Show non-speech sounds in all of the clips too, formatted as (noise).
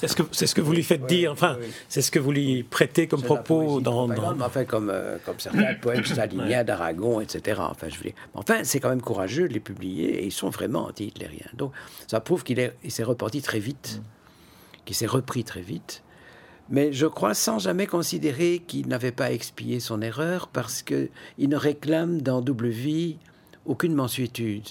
C'est ce, que, c'est ce que vous lui faites dire, enfin, c'est ce que vous lui prêtez comme propos dans, dans... Enfin, comme, euh, comme certains (coughs) poèmes staliniens d'Aragon, etc. Enfin, je enfin, c'est quand même courageux de les publier et ils sont vraiment anti-hitlériens. Donc, ça prouve qu'il est, il s'est reparti très vite, mm. qu'il s'est repris très vite. Mais je crois sans jamais considérer qu'il n'avait pas expié son erreur parce qu'il ne réclame dans Double Vie aucune mensuétude.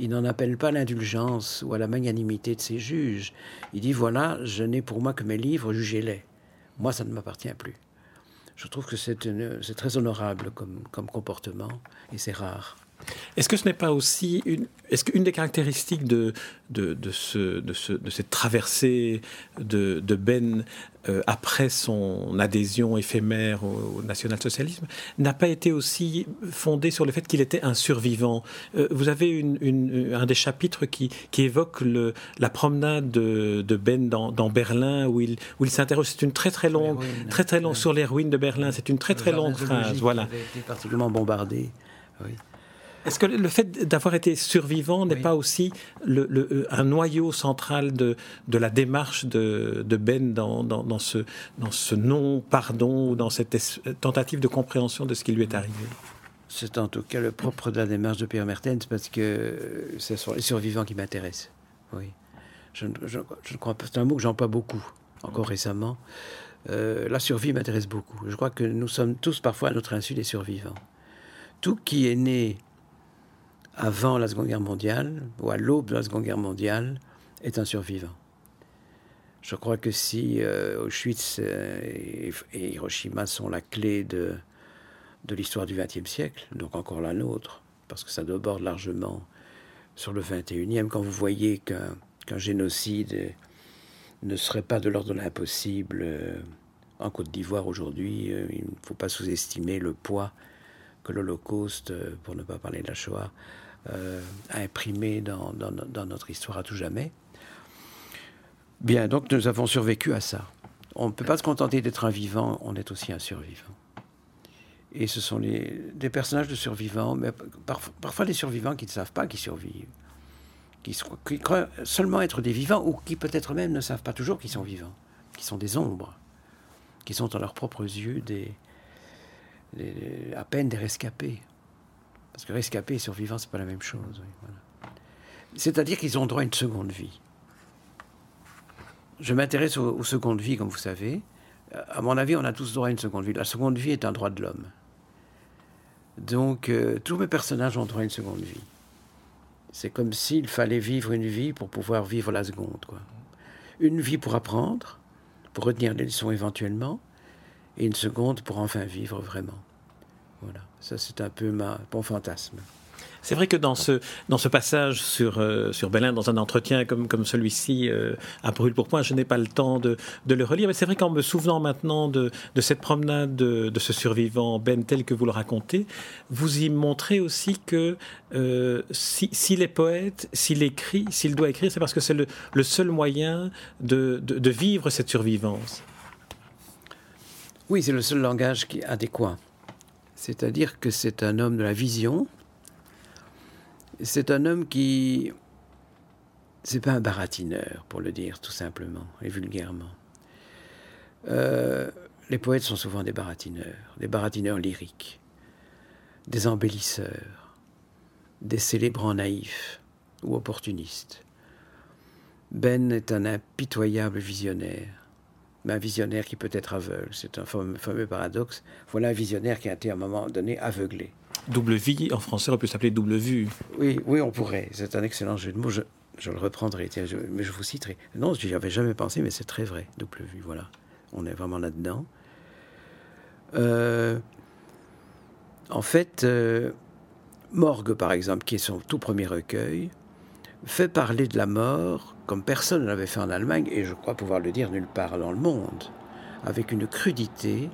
Il n'en appelle pas l'indulgence ou à la magnanimité de ses juges. Il dit voilà, je n'ai pour moi que mes livres, jugez-les. Moi, ça ne m'appartient plus. Je trouve que c'est très honorable comme, comme comportement et c'est rare. Est-ce que ce n'est pas aussi une, est-ce qu'une des caractéristiques de, de, de, ce, de, ce, de cette traversée de, de Ben euh, après son adhésion éphémère au, national-socialisme n'a pas été aussi fondée sur le fait qu'il était un survivant? Euh, Vous avez une, un des chapitres qui, qui évoque le, la promenade de, de Ben dans, dans, Berlin où il, où il s'interroge. C'est une très très longue, très très longue sur les ruines de Berlin. C'est une très très longue phrase. Voilà. Été particulièrement bombardé. Oui. Est-ce que le fait d'avoir été survivant n'est pas aussi le, euh, un noyau central de, de la démarche de, de Ben dans, dans, dans, ce, dans ce non-pardon ou dans cette tentative de compréhension de ce qui lui est arrivé? C'est en tout cas le propre de la démarche de Pierre Mertens parce que ce sont les survivants qui m'intéressent. Oui. Je, je, je crois c'est un mot que j'emploie beaucoup, encore récemment. Euh, la survie m'intéresse beaucoup. Je crois que nous sommes tous parfois à notre insu des survivants. Tout qui est né avant la Seconde Guerre mondiale, ou à l'aube de la Seconde Guerre mondiale, est un survivant. Je crois que si euh, Auschwitz euh, et, Hiroshima sont la clé de, de l'histoire du XXe siècle, donc encore la nôtre, parce que ça déborde largement sur le XXIe, quand vous voyez qu'un génocide ne serait pas de l'ordre de l'impossible euh, en Côte d'Ivoire aujourd'hui, il ne faut pas sous-estimer le poids que l'Holocauste, pour ne pas parler de la Shoah, euh, imprimé dans, dans, notre histoire à tout jamais. Bien, donc nous avons survécu à ça. On ne peut pas se contenter d'être un vivant, on est aussi un survivant. Et ce sont les, des personnages de survivants, mais parfois des survivants qui ne savent pas qu'ils survivent, qui, croient seulement être des vivants, ou qui peut-être même ne savent pas toujours qu'ils sont vivants, qui sont des ombres, qui sont à leurs propres yeux à peine des rescapés. Parce que rescapé et survivant, c'est pas la même chose. C'est-à-dire qu'ils ont droit à une seconde vie. Je m'intéresse aux, secondes vies, comme vous savez. À mon avis, on a tous droit à une seconde vie. La seconde vie est un droit de l'homme. Donc, euh, tous mes personnages ont droit à une seconde vie. C'est comme s'il fallait vivre une vie pour pouvoir vivre la seconde. Une vie pour apprendre, pour retenir les leçons éventuellement, et une seconde pour enfin vivre vraiment. Voilà, ça c'est un peu ma, mon fantasme. C'est vrai que dans ce, dans ce passage sur, euh, sur Berlin, dans un entretien comme, comme celui-ci euh, à brûle pour point, je n'ai pas le temps de, de le relire, mais c'est vrai qu'en me souvenant maintenant de, de cette promenade de, de, ce survivant Ben tel que vous le racontez, vous y montrez aussi que euh, s'il est poète, s'il écrit, s'il doit écrire, c'est parce que c'est le, le, seul moyen de, de, vivre cette survivance. Oui, c'est le seul langage qui est adéquat. C'est-à-dire que c'est un homme de la vision. C'est un homme qui. C'est pas un baratineur, pour le dire tout simplement et vulgairement. Euh, les poètes sont souvent des baratineurs, des baratineurs lyriques, des embellisseurs, des célébrants naïfs ou opportunistes. Ben est un impitoyable visionnaire mais un visionnaire qui peut être aveugle. C'est un fameux, paradoxe. Voilà un visionnaire qui a été à un moment donné aveuglé. Double vie, en français, on peut s'appeler double vue. Oui, oui, on pourrait. C'est un excellent jeu de mots. Je, le reprendrai, mais je vous citerai. Non, je n'y avais jamais pensé, mais c'est très vrai. Double vue, voilà. On est vraiment là-dedans. Euh, en fait, euh, Morgue, par exemple, qui est son tout premier recueil, fait parler de la mort comme personne ne l'avait fait en Allemagne, et je crois pouvoir le dire nulle part dans le monde, avec une crudité,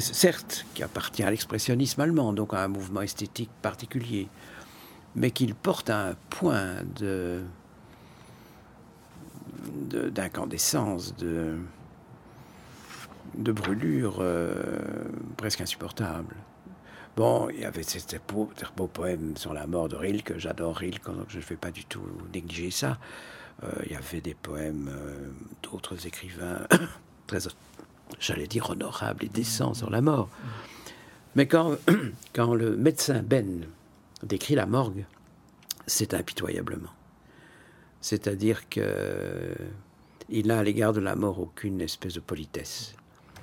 certes, qui appartient à l'expressionnisme allemand, donc à un mouvement esthétique particulier, mais qu'il porte à un point de d'incandescence, de, brûlure euh, presque insupportable. Bon, il y avait ces beaux, beaux poèmes sur la mort de Rilke. J'adore Rilke, donc je ne vais pas du tout négliger ça. il y avait des poèmes d'autres écrivains (coughs) très, j'allais dire, honorables et décents sur la mort. Mais quand, (coughs) quand le médecin Ben décrit la morgue, c'est impitoyablement. C'est-à-dire que il n'a à l'égard de la mort aucune espèce de politesse.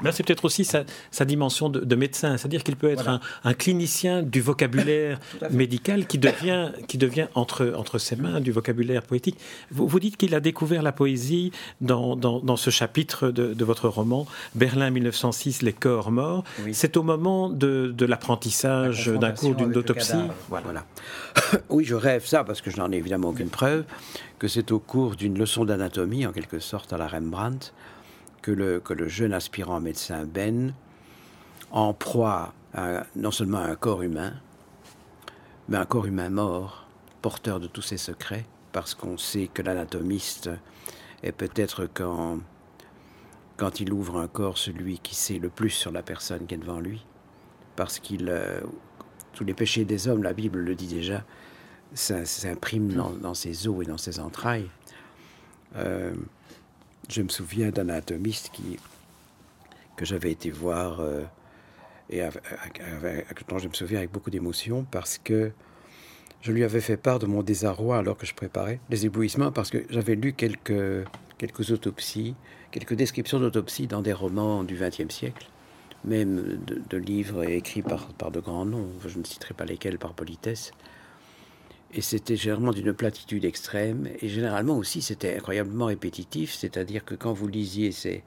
Là, c'est peut-être aussi sa, dimension de, médecin, c'est-à-dire qu'il peut être un, clinicien du vocabulaire (laughs) médical qui devient, qui devient entre, entre ses mains du vocabulaire poétique. Vous, vous dites qu'il a découvert la poésie dans, dans, ce chapitre de, votre roman, Berlin 1906, Les corps morts. C'est au moment de, de l'apprentissage d'un cours d'une autopsie. Voilà. (coughs) oui, je rêve ça, parce que je n'en ai évidemment aucune preuve, que c'est au cours d'une leçon d'anatomie, en quelque sorte à la Rembrandt, que le, que le jeune aspirant médecin Ben, en proie non seulement à un corps humain, mais un corps humain mort, porteur de tous ses secrets, parce qu'on sait que l'anatomiste est peut-être quand, quand il ouvre un corps celui qui sait le plus sur la personne qui est devant lui, parce qu'il, euh, tous les péchés des hommes, la Bible le dit déjà, s'imprime dans, dans, ses os et dans ses entrailles. Euh, je me souviens d'un anatomiste qui, que j'avais été voir, euh, et dont je me souviens avec beaucoup d'émotion, parce que je lui avais fait part de mon désarroi alors que je préparais les éblouissements, parce que j'avais lu quelques, quelques autopsies, quelques descriptions d'autopsies dans des romans du XXe siècle, même de, livres écrits par, par de grands noms, je ne citerai pas lesquels par politesse. Et c'était généralement d'une platitude extrême. Et généralement aussi, c'était incroyablement répétitif. C'est-à-dire que quand vous lisiez ces,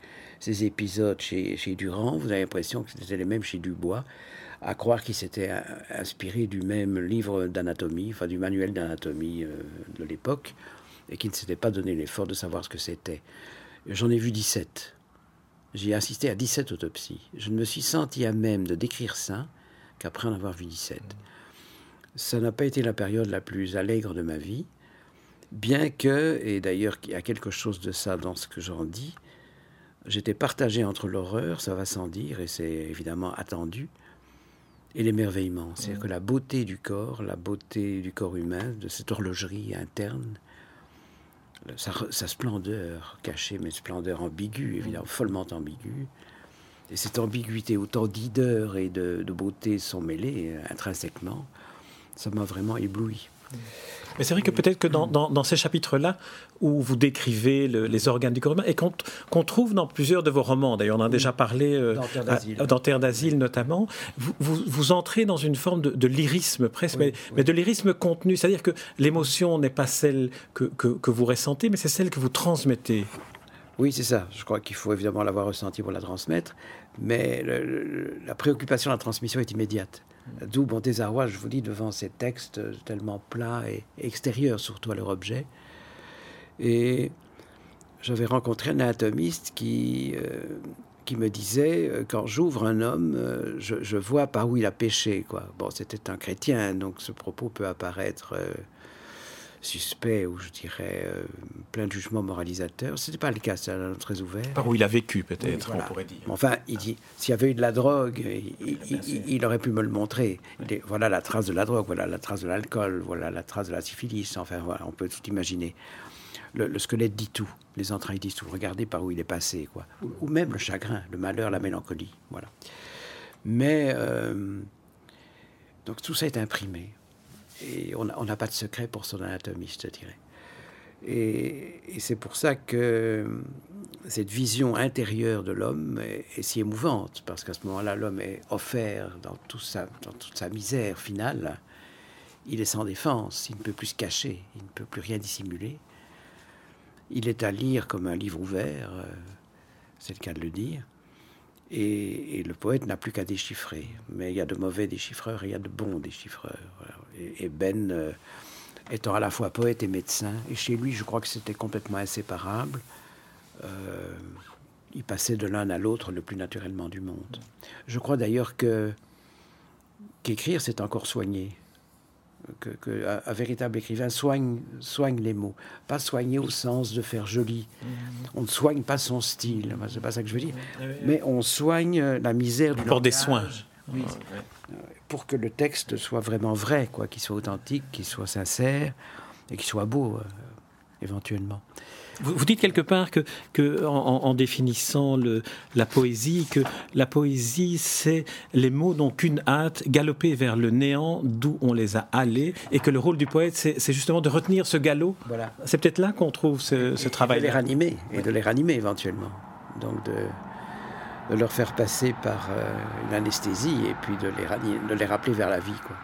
épisodes chez, Durand, vous avez l'impression que c'était les mêmes chez Dubois, à croire qu'il s'était inspiré du même livre d'anatomie, enfin du manuel d'anatomie euh, de l'époque, et qu'il ne s'était pas donné l'effort de savoir ce que c'était. J'en ai vu 17. J'ai assisté à 17 autopsies. Je ne me suis senti à même de décrire ça qu'après en avoir vu 17 ça n'a pas été la période la plus allègre de ma vie, bien que, et d'ailleurs il y a quelque chose de ça dans ce que j'en dis, j'étais partagé entre l'horreur, ça va sans dire, et c'est évidemment attendu, et l'émerveillement. C'est-à-dire que la beauté du corps, la beauté du corps humain, de cette horlogerie interne, sa, splendeur cachée, mais splendeur ambiguë, évidemment, follement ambiguë, et cette ambiguïté, autant d'ideur et de, de beauté sont mêlées intrinsèquement, ça m'a vraiment ébloui. Mais c'est vrai que peut-être que dans, dans, ces chapitres-là, où vous décrivez les organes du corps humain, et qu'on trouve dans plusieurs de vos romans, d'ailleurs on en a déjà parlé euh, dans Terre d'Asile notamment, vous, vous, entrez dans une forme de, lyrisme presque, mais, mais, de lyrisme contenu, c'est-à-dire que l'émotion n'est pas celle que, que, que, vous ressentez, mais c'est celle que vous transmettez. Oui, c'est ça. Je crois qu'il faut évidemment l'avoir ressenti pour la transmettre, mais la préoccupation de la transmission est immédiate. D'où mon désarroi, je vous dis, devant ces textes tellement plats et extérieurs surtout à leur objet. Et j'avais rencontré un anatomiste qui, euh, qui me disait, euh, quand j'ouvre un homme, euh, je, vois par où il a péché. Quoi. Bon, c'était un chrétien, donc ce propos peut apparaître suspect ou je dirais euh, plein de jugements moralisateurs. Ce n'était pas le cas, c'est très ouvert. Par où il a vécu peut-être, on pourrait dire. Enfin, il dit, s'il y avait eu de la drogue, il, aurait pu me le montrer. voilà la trace de la drogue, voilà la trace de l'alcool, voilà la trace de la syphilis, enfin voilà, on peut tout imaginer. Le, squelette dit tout, les entrailles disent tout. Regardez par où il est passé, quoi. Ou, même le chagrin, le malheur, la mélancolie, voilà. Mais euh, donc tout ça est imprimé. On n'a pas de secret pour son anatomie, je te dirais. Et, c'est pour ça que cette vision intérieure de l'homme est, si émouvante, parce qu'à ce moment-là, l'homme est offert dans, tout sa, dans toute sa misère finale. Il est sans défense, il ne peut plus se cacher, il ne peut plus rien dissimuler. Il est à lire comme un livre ouvert, euh, c'est le cas de le dire. Et, le poète n'a plus qu'à déchiffrer. Mais il y a de mauvais déchiffreurs et il y a de bons déchiffreurs. Et, Ben, euh, étant à la fois poète et médecin, et chez lui, je crois que c'était complètement inséparable, euh, il passait de l'un à l'autre le plus naturellement du monde. Je crois d'ailleurs que qu'écrire, c'est encore soigner que, un, véritable écrivain soigne, soigne les mots. Pas soigner au sens de faire joli. Mm-hmm. On ne soigne pas son style, c'est pas ça que je veux dire. Mais on soigne la misère du Pour des soins. Pour que le texte soit vraiment vrai, quoi, qu'il soit authentique, qu'il soit sincère et qu'il soit beau. éventuellement. Vous, dites quelque part que, que en, définissant le, la poésie, que la poésie, c'est les mots n'ont qu'une hâte, galoper vers le néant d'où on les a allés, et que le rôle du poète, c'est justement de retenir ce galop. Voilà. C'est peut-être là qu'on trouve ce, ce travail. de les ranimer, et de les ranimer éventuellement. Donc de, de leur faire passer par euh, une anesthésie, et puis de les, de les rappeler vers la vie. Quoi.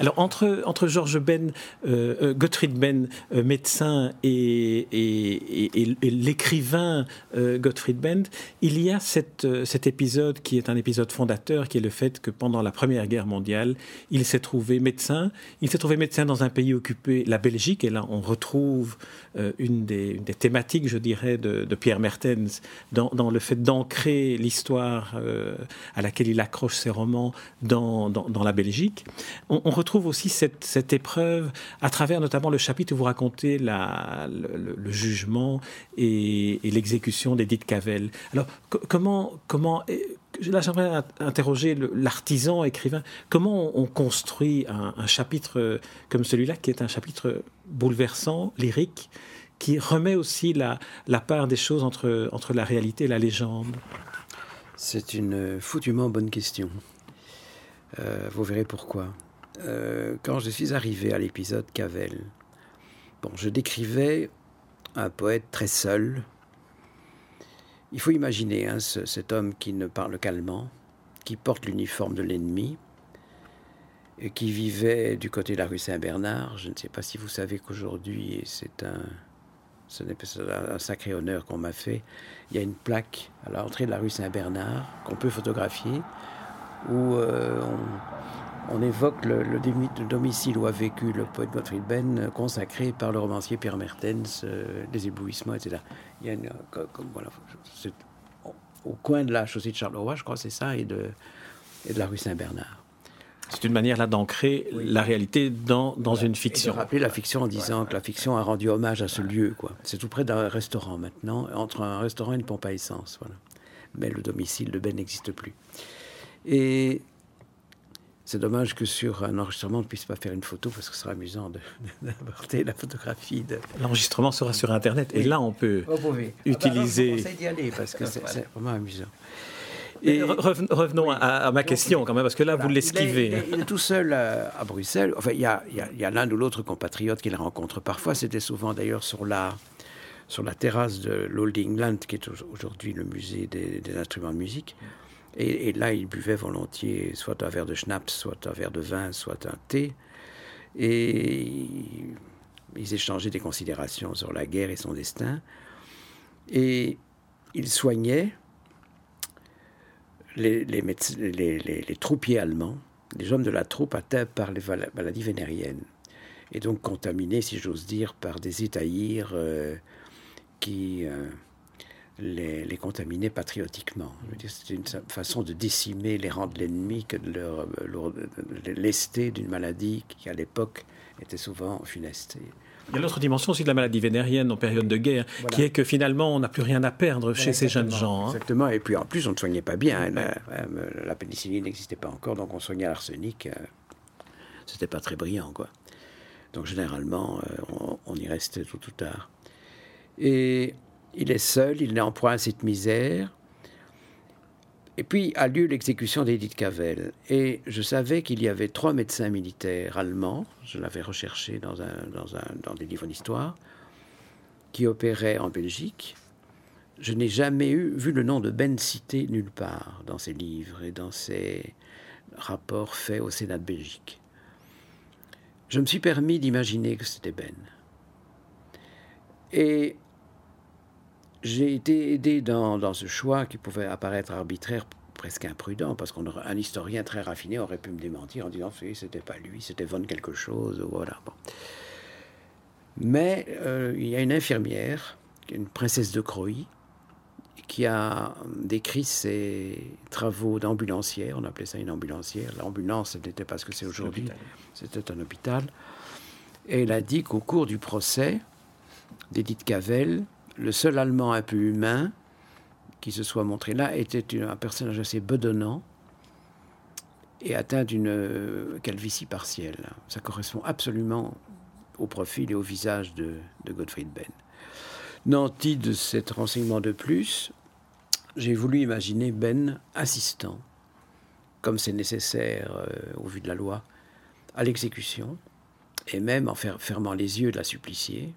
Alors entre, entre Georges Ben, euh, euh, Gottfried Ben, euh, médecin, et, et, l'écrivain Gottfried Ben, il y a cette, cet épisode qui est un épisode fondateur, qui est le fait que pendant la Première Guerre mondiale, il s'est trouvé médecin. Il s'est trouvé médecin dans un pays occupé, la Belgique, et là on retrouve une des, des, thématiques, je dirais, de, Pierre Mertens dans, dans le fait d'ancrer l'histoire à laquelle il accroche ses romans dans, dans, la Belgique. On, on trouve aussi cette, épreuve à travers notamment le chapitre où vous racontez la, le, jugement et, l'exécution d'Edith Cavell. Alors, comment, comment, là j'aimerais interroger l'artisan écrivain, comment on, construit un, chapitre comme celui-là, qui est un chapitre bouleversant, lyrique, qui remet aussi la, la part des choses entre, entre la réalité et la légende? C'est une foutument bonne question. Euh, vous verrez pourquoi. Euh, quand je suis arrivé à l'épisode Cavell, bon, je décrivais un poète très seul. Il faut imaginer hein, cet homme qui ne parle qu'allemand, qui porte l'uniforme de l'ennemi, et qui vivait du côté de la rue Saint-Bernard. Je ne sais pas si vous savez qu'aujourd'hui, c'est un, ce un sacré honneur qu'on m'a fait. Il y a une plaque à l'entrée de la rue Saint-Bernard qu'on peut photographier, où euh, on, évoque le, domicile où a vécu le poète Gottfried Benn, consacré par le romancier Pierre Mertens, euh, les éblouissements, etc. Il y a une, voilà, au coin de la chaussée de Charleroi, je crois, c'est ça, et de, et de la rue Saint-Bernard. C'est une manière là d'ancrer la réalité dans, dans une fiction. Et de rappeler la fiction en disant que la fiction a rendu hommage à ce lieu. quoi. C'est tout près d'un restaurant maintenant, entre un restaurant et une pompe à essence. Voilà. Mais le domicile de Ben n'existe plus. Et c'est dommage que sur un enregistrement, on ne puisse pas faire une photo parce que ce sera amusant (laughs) d'apporter la photographie. De... L'enregistrement sera sur Internet et là, on peut utiliser. Ah bah, d'y aller parce que (laughs) c'est vraiment amusant. Et revenons à, ma question quand même, parce que là, vous l'esquivez. Il, est tout seul à, Bruxelles. Enfin, il y a, l'un ou l'autre compatriote qu'il rencontre parfois. C'était souvent d'ailleurs sur la, sur la terrasse de l'Old England, qui est aujourd'hui le musée des, des, instruments de musique. Et, là, ils buvaient volontiers soit un verre de schnapps, soit un verre de vin, soit un thé. Et ils échangeaient des considérations sur la guerre et son destin. Et ils soignaient les, troupiers allemands, les hommes de la troupe atteints par les maladies vénériennes. Et donc contaminés, si j'ose dire, par des étaïrs euh, qui... Euh, les, les contaminer patriotiquement. C'est une façon de décimer les rangs de l'ennemi que de leur, lester d'une maladie qui, à l'époque, était souvent funeste. Il y a l'autre dimension aussi de la maladie vénérienne en période de guerre, qui est que finalement, on n'a plus rien à perdre chez ces jeunes gens. Hein. Exactement, et puis en plus, on ne soignait pas bien. La, pénicilline n'existait pas encore, donc on soignait l'arsenic. Euh, c'était pas très brillant, quoi. Donc généralement, euh, on, on y restait tout ou tard. Et il est seul, il est en à cette misère. Et puis a lieu l'exécution d'Edith Cavell. Et je savais qu'il y avait trois médecins militaires allemands, je l'avais recherché dans, un, dans, un, dans des livres d'histoire, qui opéraient en Belgique. Je n'ai jamais eu, vu le nom de Ben cité nulle part dans ces livres et dans ces rapports faits au Sénat de Belgique. Je me suis permis d'imaginer que c'était Ben. Et j'ai été aidé dans, ce choix qui pouvait apparaître arbitraire, presque imprudent, parce qu'un historien très raffiné aurait pu me démentir en disant que c'était pas lui, c'était Von quelque chose, voilà. Mais euh, il y a une infirmière, une princesse de Croy, qui a décrit ses travaux d'ambulancière, on appelait ça une ambulancière. L'ambulance, ce n'était pas ce que c'est aujourd'hui, c'était un hôpital. Et elle a dit qu'au cours du procès d'Edith Cavell, le seul Allemand un peu humain qui se soit montré là était un personnage assez bedonnant et atteint d'une euh, calvitie partielle. Ça correspond absolument au profil et au visage de, Gottfried Benn. Nanti de cet renseignement de plus, j'ai voulu imaginer Ben assistant, comme c'est nécessaire euh, au vu de la loi, à l'exécution, et même en fermant les yeux de la suppliciée,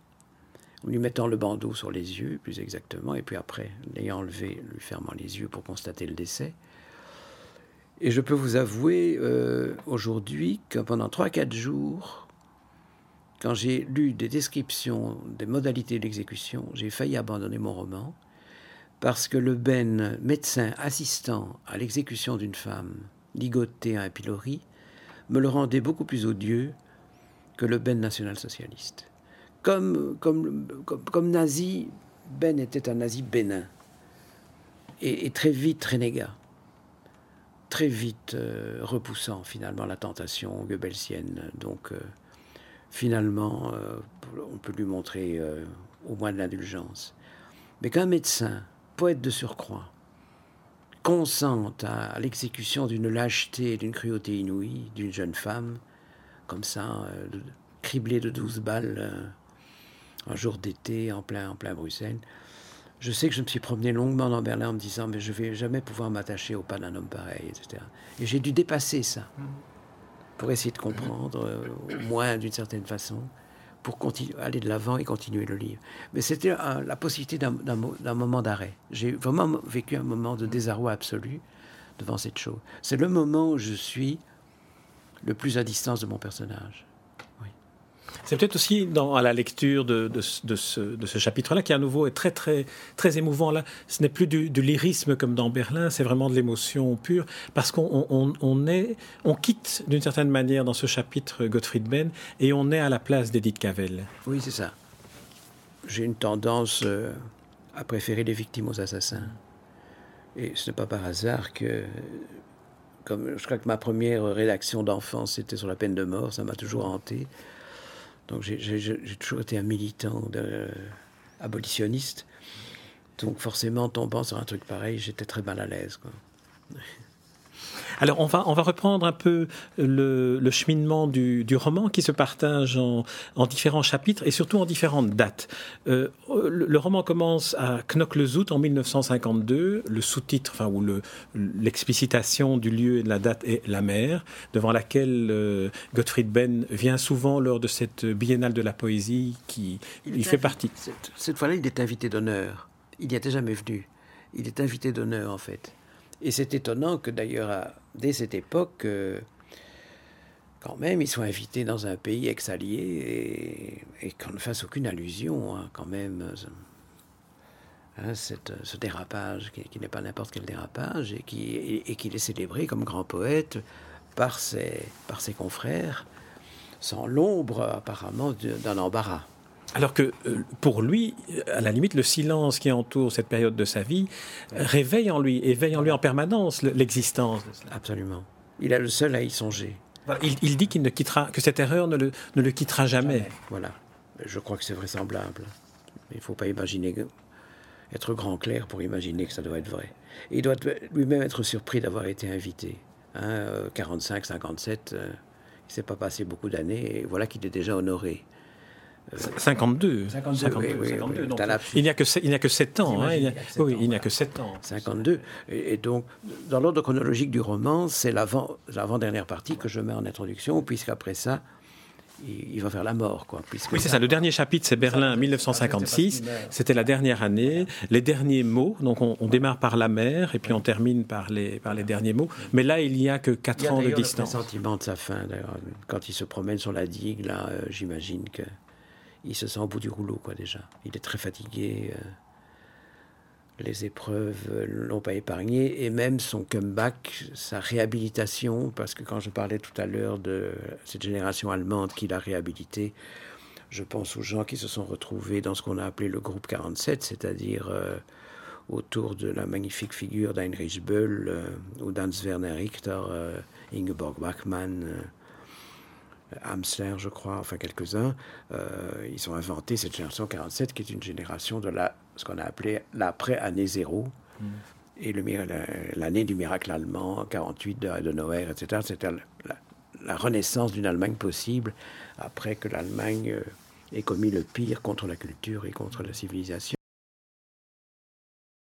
en lui mettant le bandeau sur les yeux, plus exactement, et puis après, l'ayant enlevé, lui fermant les yeux pour constater le décès. Et je peux vous avouer euh, aujourd'hui que pendant 3-4 jours, quand j'ai lu des descriptions des modalités de l'exécution, j'ai failli abandonner mon roman, parce que le Ben, médecin assistant à l'exécution d'une femme ligotée à un pilori, me le rendait beaucoup plus odieux que le Ben national-socialiste. Comme, nazi, Ben était un nazi bénin. Et, très vite renégat. Très vite euh, repoussant finalement la tentation goebbelsienne. Donc euh, finalement, euh, on peut lui montrer au moins de l'indulgence. Mais qu'un médecin, poète de surcroît, consente à, l'exécution d'une lâcheté et d'une cruauté inouïe d'une jeune femme, comme ça, criblée de douze balles un jour d'été en plein, en plein Bruxelles. Je sais que je me suis promené longuement dans Berlin en me disant mais je vais jamais pouvoir m'attacher au pas d'un homme pareil, etc. Et j'ai dû dépasser ça pour essayer de comprendre, euh, au moins d'une certaine façon, pour continuer, aller de l'avant et continuer le livre. Mais c'était la possibilité d'un moment d'arrêt. J'ai vraiment vécu un moment de désarroi absolu devant cette chose. C'est le moment où je suis le plus à distance de mon personnage. C'est peut-être aussi à la lecture de, ce, chapitre-là qui à nouveau est très très très émouvant. Là, ce n'est plus du, lyrisme comme dans Berlin, c'est vraiment de l'émotion pure parce qu'on quitte d'une certaine manière dans ce chapitre Gottfried Benn et on est à la place d'Edith Cavell. Oui, c'est ça. J'ai une tendance euh, à préférer les victimes aux assassins. Et ce n'est pas par hasard que comme je crois que ma première rédaction d'enfance c'était sur la peine de mort, ça m'a toujours hanté. Donc j'ai toujours été un militant de, abolitionniste. Donc forcément, tombant sur un truc pareil, j'étais très mal à l'aise. (laughs) Alors on va, on va reprendre un peu le, cheminement du, roman qui se partage en, différents chapitres et surtout en différentes dates. Euh, le, roman commence à Knock-le-Zout en 1952. Le sous-titre, enfin, ou l'explicitation du lieu et de la date est La mer, devant laquelle euh, Gottfried Benn vient souvent lors de cette biennale de la poésie qui il, fait partie. Cette, cette fois-là, il est invité d'honneur. Il n'y était jamais venu. Il est invité d'honneur, en fait. Et c'est étonnant que d'ailleurs, dès cette époque, euh, quand même, ils soient invités dans un pays ex-allié et, qu'on ne fasse aucune allusion, hein, quand même, euh, hein, ce dérapage, qui, n'est pas n'importe quel dérapage, et qu'il qui est célébré comme grand poète par ses confrères, sans l'ombre apparemment d'un embarras. Alors que euh, pour lui, à la limite, le silence qui entoure cette période de sa vie réveille en lui, éveille en lui en permanence l'existence. Absolument. Il est le seul à y songer. Il, dit qu'il ne quittera, que cette erreur ne le, ne le quittera jamais. Voilà. Je crois que c'est vraisemblable. Il ne faut pas imaginer être grand clair pour imaginer que ça doit être vrai. il doit lui-même être surpris d'avoir été invité. Hein, 45, 57, euh, il ne s'est pas passé beaucoup d'années et voilà qu'il est déjà honoré. 52. 52, il n'y a que il n'y a que 7 ans. Hein, il oui, il n'y a que 7 ans. 52. Et, donc, dans l'ordre chronologique du roman, c'est l'avant, l'avant-dernière partie que je mets en introduction, puisqu'après ça, il, va faire la mort. Quoi, oui, c'est ça. Le dernier chapitre, c'est Berlin 1956. C'était la dernière année. Les derniers mots, donc on, démarre par la mer et puis on termine par les, par les derniers mots. Mais là, il n'y a que 4 ans de distance. Il y a le sentiment de sa fin, d'ailleurs. Quand il se promène sur la digue, là, euh, j'imagine que il se sent au bout du rouleau, quoi, déjà. Il est très fatigué. Euh, les épreuves ne l'ont pas épargné. Et même son comeback, sa réhabilitation, parce que quand je parlais tout à l'heure de cette génération allemande qu'il a réhabilitée, je pense aux gens qui se sont retrouvés dans ce qu'on a appelé le groupe 47, c'est-à-dire euh, autour de la magnifique figure d'Heinrich Böll euh, ou d'Hans Werner Richter, Ingeborg Bachmann Amsler, je crois, enfin quelques-uns, euh, ils ont inventé cette génération 47 qui est une génération de la, ce qu'on a appelé l'après-année zéro. Mm. Et l'année du miracle allemand, 48 de, de Noël, etc. C'était la renaissance d'une Allemagne possible après que l'Allemagne ait commis le pire contre la culture et contre la civilisation.